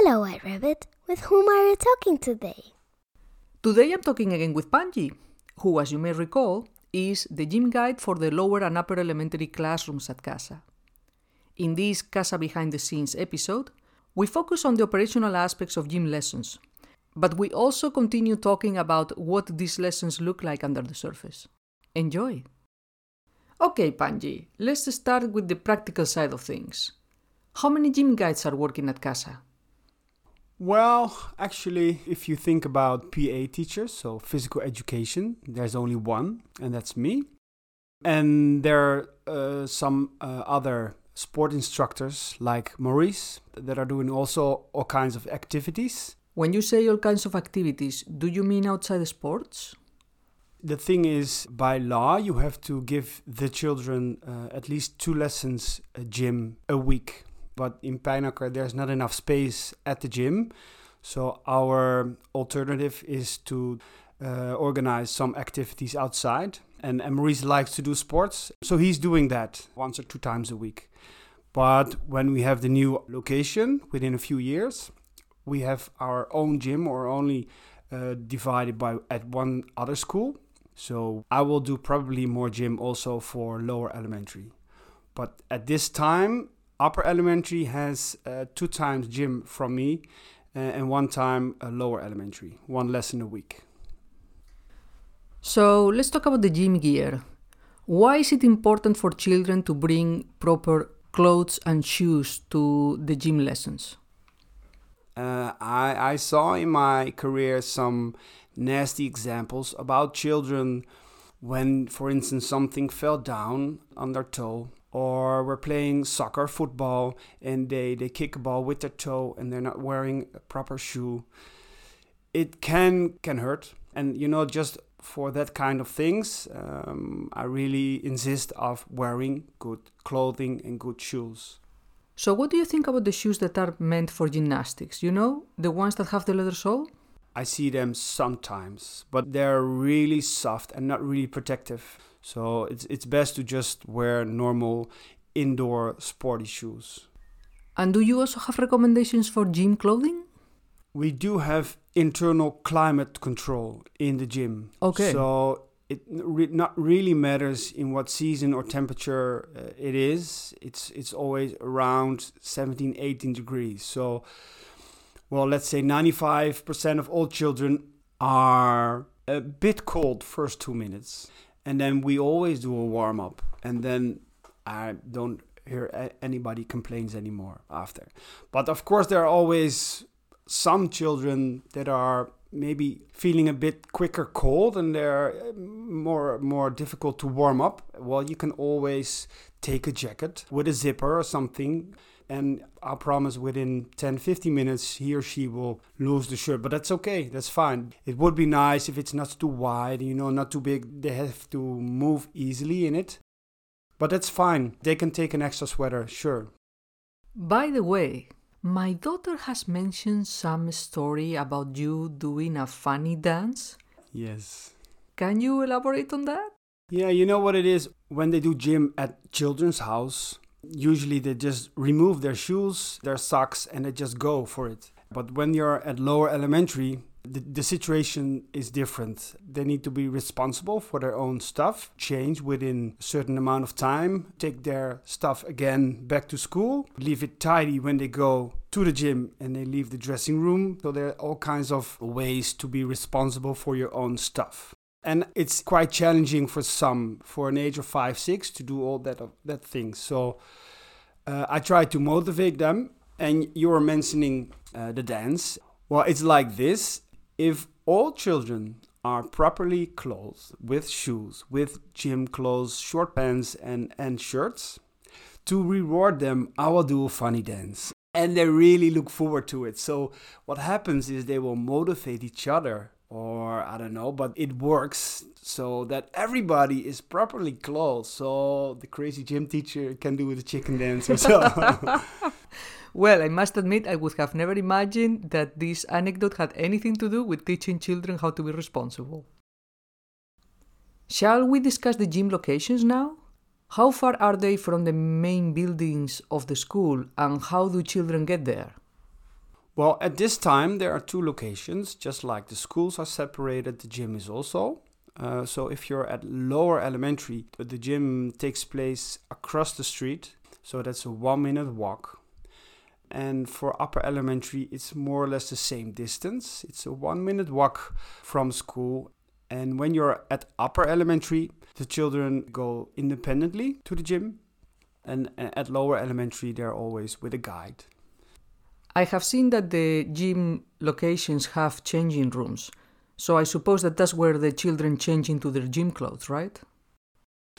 Hello, White Rabbit. With whom are you talking today? Today I'm talking again with Panji, who, as you may recall, is the gym guide for the lower and upper elementary classrooms at CASA. In this CASA Behind the Scenes episode, we focus on the operational aspects of gym lessons, but we also continue talking about what these lessons look like under the surface. Enjoy! Okay, Panji, let's start with the practical side of things. How many gym guides are working at CASA? Well, actually, if you think about PE teachers, so physical education, there's only one, and that's me. And there are uh, some uh, other sport instructors like Maurice that are doing also all kinds of activities. When you say all kinds of activities, do you mean outside sports? The thing is, by law, you have to give the children uh, at least two lessons a gym a week but in Pijnacker there's not enough space at the gym. So our alternative is to uh, organize some activities outside. And, Maurice likes to do sports, so he's doing that once or two times a week. But when we have the new location within a few years, we have our own gym or only uh, divided by at one other school. So I will do probably more gym also for lower elementary. But at this time, upper elementary has uh, two times gym from me uh, and one time a lower elementary, one lesson a week. So let's talk about the gym gear. Why is it important for children to bring proper clothes and shoes to the gym lessons? Uh, I, I saw in my career some nasty examples about children when, for instance, something fell down on their toe or we're playing soccer, football, and they, they kick a ball with their toe and they're not wearing a proper shoe. It can can hurt, and you know just for that kind of things, um, I really insist of wearing good clothing and good shoes. So, what do you think about the shoes that are meant for gymnastics? You know, the ones that have the leather sole. I see them sometimes, but they're really soft and not really protective. So it's it's best to just wear normal indoor sporty shoes. And do you also have recommendations for gym clothing? We do have internal climate control in the gym. Okay. So it re- not really matters in what season or temperature uh, it is. It's it's always around 17, 18 degrees. So well, let's say 95% of all children are a bit cold first 2 minutes and then we always do a warm up and then i don't hear anybody complains anymore after. But of course there are always some children that are maybe feeling a bit quicker cold and they're uh, more more difficult to warm up. Well you can always take a jacket with a zipper or something and I promise within 10 15 minutes he or she will lose the shirt but that's okay that's fine. It would be nice if it's not too wide you know not too big they have to move easily in it but that's fine they can take an extra sweater sure. By the way my daughter has mentioned some story about you doing a funny dance. Yes. Can you elaborate on that? Yeah you know what it is? When they do gym at children's house usually they just remove their shoes, their socks, and they just go for it. But when you're at lower elementary, the, the situation is different. They need to be responsible for their own stuff, change within a certain amount of time, take their stuff again back to school, leave it tidy when they go to the gym and they leave the dressing room. So there are all kinds of ways to be responsible for your own stuff and it's quite challenging for some for an age of five six to do all that that things so uh, i try to motivate them. And you were mentioning uh, the dance. Well it's like this. If all children are properly clothed with shoes with gym clothes short pants and and shirts to reward them i will do a funny dance and they really look forward to it so what happens is they will motivate each other or I don't know, but it works so that everybody is properly clothed. So the crazy gym teacher can do the chicken dance so. well, I must admit, I would have never imagined that this anecdote had anything to do with teaching children how to be responsible. Shall we discuss the gym locations now? How far are they from the main buildings of the school and how do children get there? Well, at this time, there are two locations. Just like the schools are separated, the gym is also. Uh, so if you're at lower elementary, the gym takes place across the street. So that's a one minute walk. And for upper elementary, it's more or less the same distance. It's a one minute walk from school. And when you're at upper elementary, the children go independently to the gym. And at lower elementary, they're always with a guide. I have seen that the gym locations have changing rooms. So I suppose that that's where the children change into their gym clothes, right?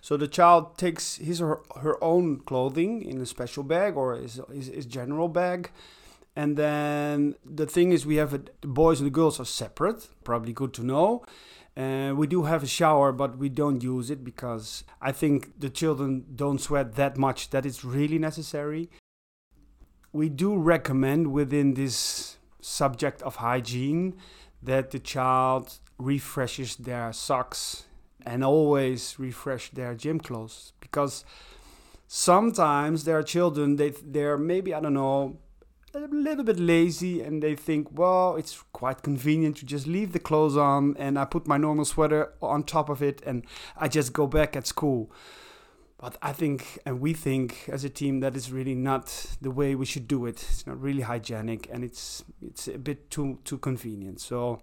So the child takes his or her own clothing in a special bag or his, his, his general bag. And then the thing is, we have a, the boys and the girls are separate. Probably good to know. Uh, we do have a shower, but we don't use it because I think the children don't sweat that much that it's really necessary. We do recommend within this subject of hygiene that the child refreshes their socks and always refresh their gym clothes because sometimes there are children they they're maybe I don't know a little bit lazy and they think well it's quite convenient to just leave the clothes on and I put my normal sweater on top of it and I just go back at school but I think, and we think as a team, that is really not the way we should do it. It's not really hygienic, and it's it's a bit too too convenient. So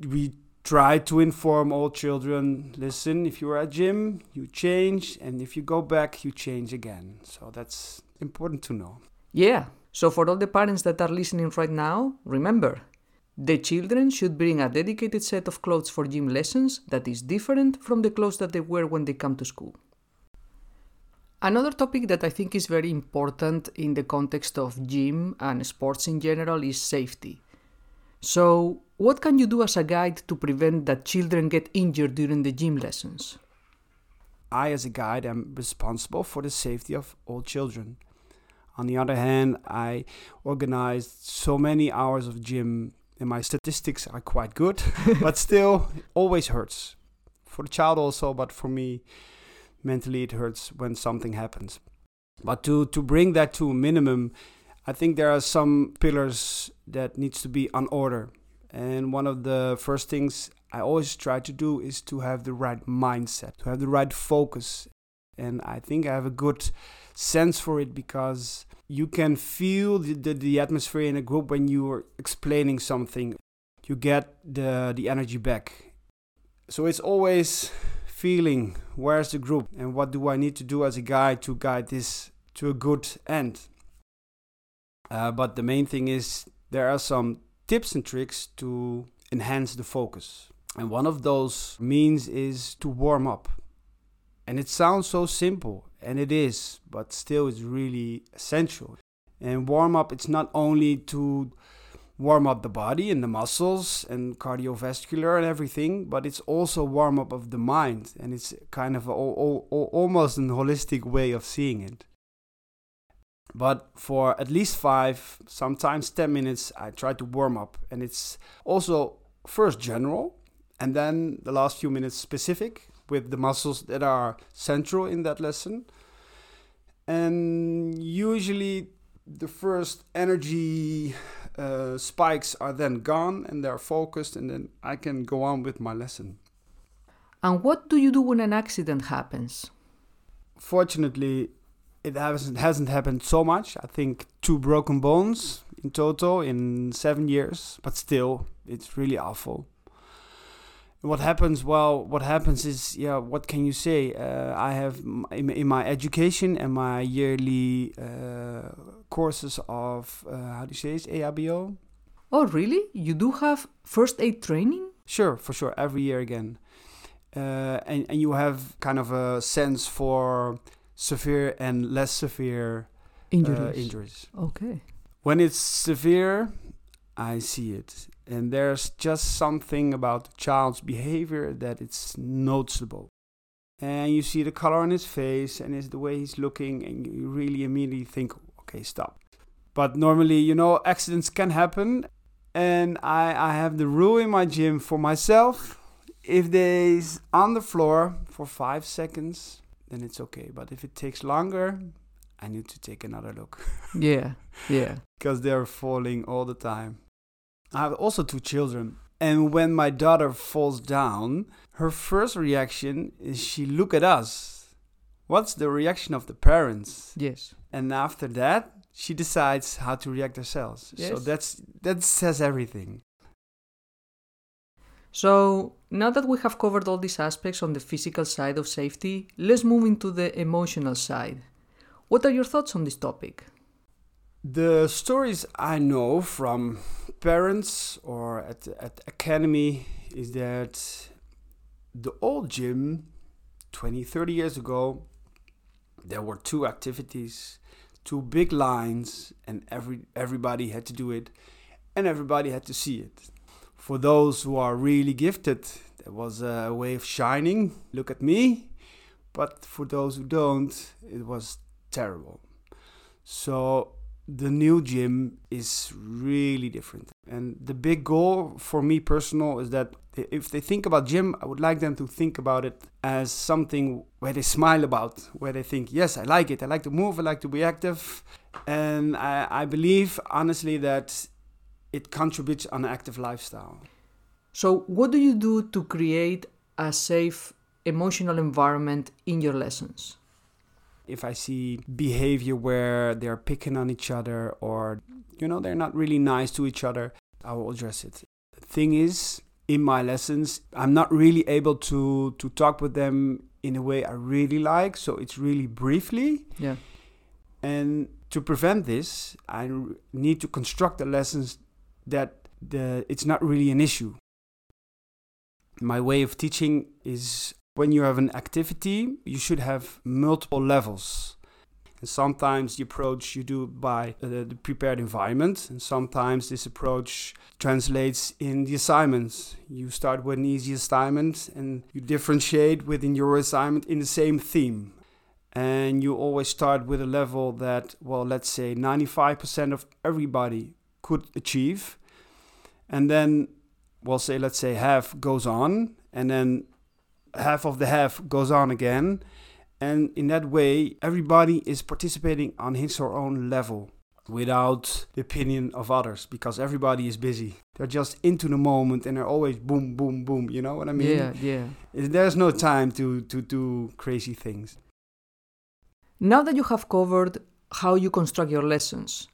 we try to inform all children. Listen, if you're at gym, you change, and if you go back, you change again. So that's important to know. Yeah. So for all the parents that are listening right now, remember. The children should bring a dedicated set of clothes for gym lessons that is different from the clothes that they wear when they come to school. Another topic that I think is very important in the context of gym and sports in general is safety. So, what can you do as a guide to prevent that children get injured during the gym lessons? I, as a guide, am responsible for the safety of all children. On the other hand, I organized so many hours of gym, and my statistics are quite good, but still, always hurts. For the child also, but for me, mentally it hurts when something happens. But to, to bring that to a minimum, I think there are some pillars that needs to be on order. And one of the first things I always try to do is to have the right mindset, to have the right focus. And I think I have a good sense for it because you can feel the, the, the atmosphere in a group when you are explaining something. You get the, the energy back. So it's always feeling where's the group and what do I need to do as a guide to guide this to a good end. Uh, but the main thing is there are some tips and tricks to enhance the focus. And one of those means is to warm up. And it sounds so simple, and it is, but still it's really essential. And warm up, it's not only to warm up the body and the muscles and cardiovascular and everything, but it's also warm up of the mind, and it's kind of a, a, a, almost an holistic way of seeing it. But for at least five, sometimes ten minutes, I try to warm up, and it's also first general, and then the last few minutes specific with the muscles that are central in that lesson. And usually, the first energy uh, spikes are then gone and they're focused, and then I can go on with my lesson. And what do you do when an accident happens? Fortunately, it hasn't hasn't happened so much. I think two broken bones in total in seven years, but still, it's really awful what happens well what happens is yeah what can you say? Uh, i have in, in, my education and my yearly uh, courses of uh, how do you say it EHBO oh really? You do have first aid training? Sure for sure every year again. Uh, and, and you have kind of a sense for severe and less severe uh, injuries. injuries. Okay. When it's severe i see it and there's just something about the child's behavior that it's noticeable and you see the color on his face and it's the way he's looking and you really immediately think okay stop but normally you know accidents can happen and i i have the rule in my gym for myself if they's on the floor for five seconds then it's okay but if it takes longer I need to take another look Yeah, yeah. because they're falling all the time. I have also two children. And when my daughter falls down, her first reaction is she look at us. What's the reaction of the parents? Yes. And after that, she decides how to react herself. Yes. So that's that says everything. So, now that we have covered all these aspects on the physical side of safety, let's move into the emotional side. What are your thoughts on this topic? The stories I know from parents or at at academy is that the old gym 20 30 years ago there were two activities, two big lines and every everybody had to do it and everybody had to see it. For those who are really gifted, there was a way of shining, look at me. But for those who don't, it was terrible. So the new gym is really different. And the big goal for me personal is that if they think about gym, I would like them to think about it as something where they smile about, where they think, yes, I like it. I like to move. I like to be active. And I, I believe honestly that it contributes on an active lifestyle. So, what do you do to create a safe emotional environment in your lessons? If I see behavior where they're picking on each other or, you know, they're not really nice to each other, I will address it. The thing is, in my lessons, I'm not really able to, to talk with them in a way I really like, so it's really briefly. Yeah. And to prevent this, I need to construct the lessons that the, it's not really an issue. My way of teaching is when you have an activity, you should have multiple levels. And sometimes the approach you do by uh, the prepared environment, and sometimes this approach translates in the assignments. You start with an easy assignment and you differentiate within your assignment in the same theme. And you always start with a level that, well, let's say 95% of everybody could achieve. And then, well, say, let's say half goes on, and then half of the half goes on again. And in that way, everybody is participating on his or own level without the opinion of others because everybody is busy. They're just into the moment and they're always boom, boom, boom. You know what I mean? yeah, yeah. There's no time to, to do crazy things. Now that you have covered how you construct your lessons,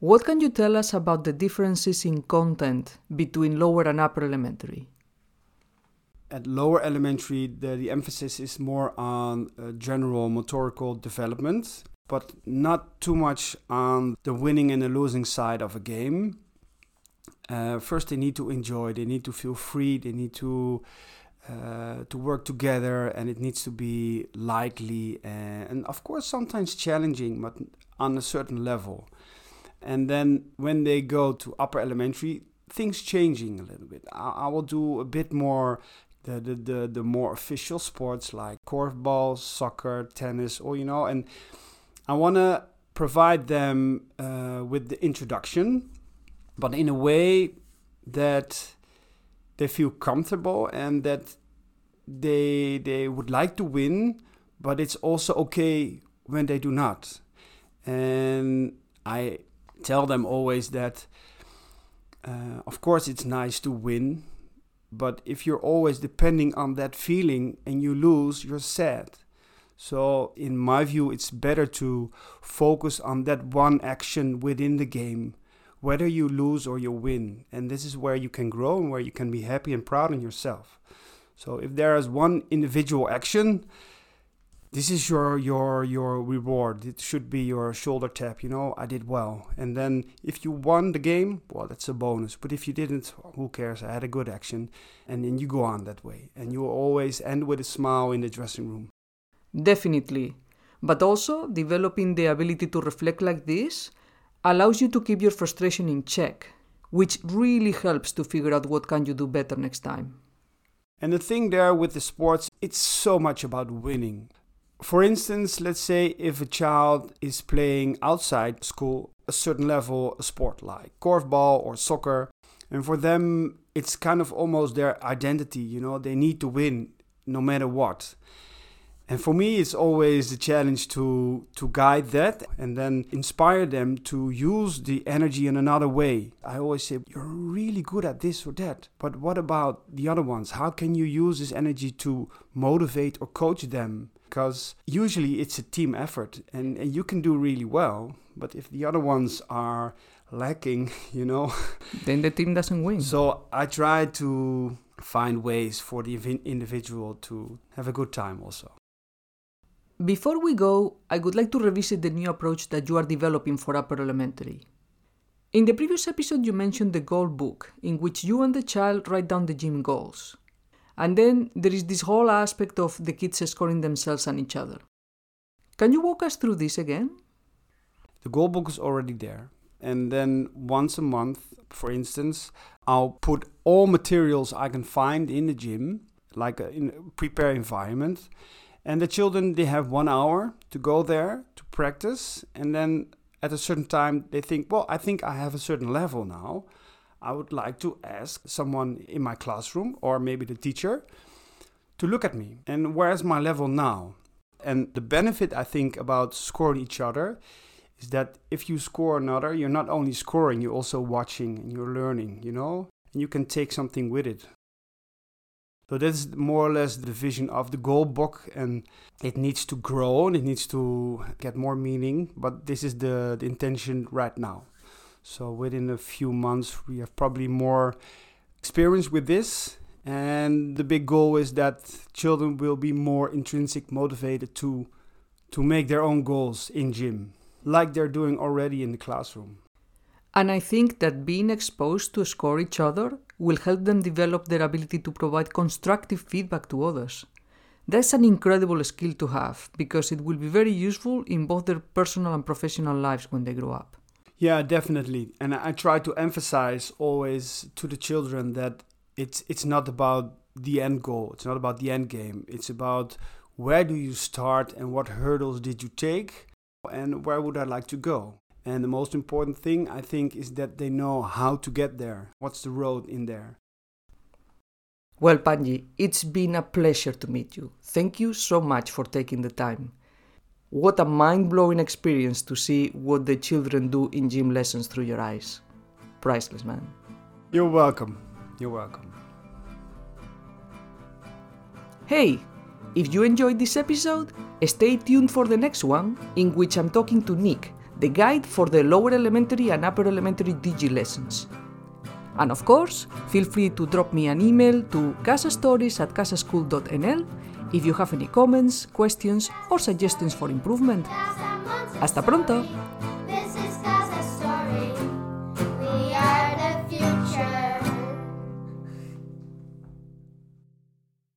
what can you tell us about the differences in content between lower and upper elementary? At lower elementary, the, the emphasis is more on uh, general motorical development, but not too much on the winning and the losing side of a game. Uh, first, they need to enjoy. They need to feel free. They need to uh, to work together, and it needs to be likely and, and, of course, sometimes challenging, but on a certain level. And then when they go to upper elementary, things changing a little bit. I, I will do a bit more the, the, the, the more official sports like korfball, soccer, tennis, or you know, and I want to provide them uh, with the introduction, but in a way that they feel comfortable and that they they would like to win, but it's also okay when they do not. And I tell them always that, uh, of course, it's nice to win but if you're always depending on that feeling and you lose, you're sad. So, in my view, it's better to focus on that one action within the game, whether you lose or you win. And this is where you can grow and where you can be happy and proud in yourself. So, if there is one individual action, this is your your your reward. It should be your shoulder tap you know i did well. And then if you won the game well that's a bonus. But if you didn't who cares? I had a good action. And then you go on that way. And you always end with a smile in the dressing room. Definitely. But also, developing the ability to reflect like this allows you to keep your frustration in check, which really helps to figure out what can you do better next time. and the thing there with the sports it's so much about winning for instance, let's say if a child is playing outside school a certain level a sport like korfball or soccer, and for them it's kind of almost their identity, you know, they need to win no matter what. And for me, it's always the challenge to, to guide that and then inspire them to use the energy in another way. I always say, You're really good at this or that, but what about the other ones? How can you use this energy to motivate or coach them? Because usually it's a team effort and, and you can do really well, but if the other ones are lacking, you know, then the team doesn't win. So I try to find ways for the individual to have a good time also. Before we go, I would like to revisit the new approach that you are developing for upper elementary. In the previous episode, you mentioned the goal book, in which you and the child write down the gym goals. And then there is this whole aspect of the kids scoring themselves and each other. Can you walk us through this again? The goal book is already there. And then once a month, for instance, I'll put all materials I can find in the gym, like in a prepare environment, and the children, they have one hour to go there to practice. And then at a certain time, they think, well, I think I have a certain level now. I would like to ask someone in my classroom or maybe the teacher to look at me. And where's my level now? And the benefit, I think, about scoring each other is that if you score another, you're not only scoring, you're also watching and you're learning, you know? And you can take something with it. So that's more or less the vision of the goal book, and it needs to grow and it needs to get more meaning. But this is the, the intention right now. So within a few months, we have probably more experience with this, and the big goal is that children will be more intrinsic motivated to to make their own goals in gym, like they're doing already in the classroom. And I think that being exposed to score each other will help them develop their ability to provide constructive feedback to others. That's an incredible skill to have because it will be very useful in both their personal and professional lives when they grow up. Yeah, definitely. And I try to emphasize always to the children that it's it's not about the end goal. It's not about the end game. It's about where do you start and what hurdles did you take and where would I like to go? And the most important thing, I think, is that they know how to get there. What's the road in there? Well, Panji, it's been a pleasure to meet you. Thank you so much for taking the time. What a mind blowing experience to see what the children do in gym lessons through your eyes. Priceless, man. You're welcome. You're welcome. Hey, if you enjoyed this episode, stay tuned for the next one, in which I'm talking to Nick, the guide for the lower elementary and upper elementary DG lessons. And of course, feel free to drop me an email to casastories at casaschool.nl if you have any comments, questions or suggestions for improvement. Hasta pronto!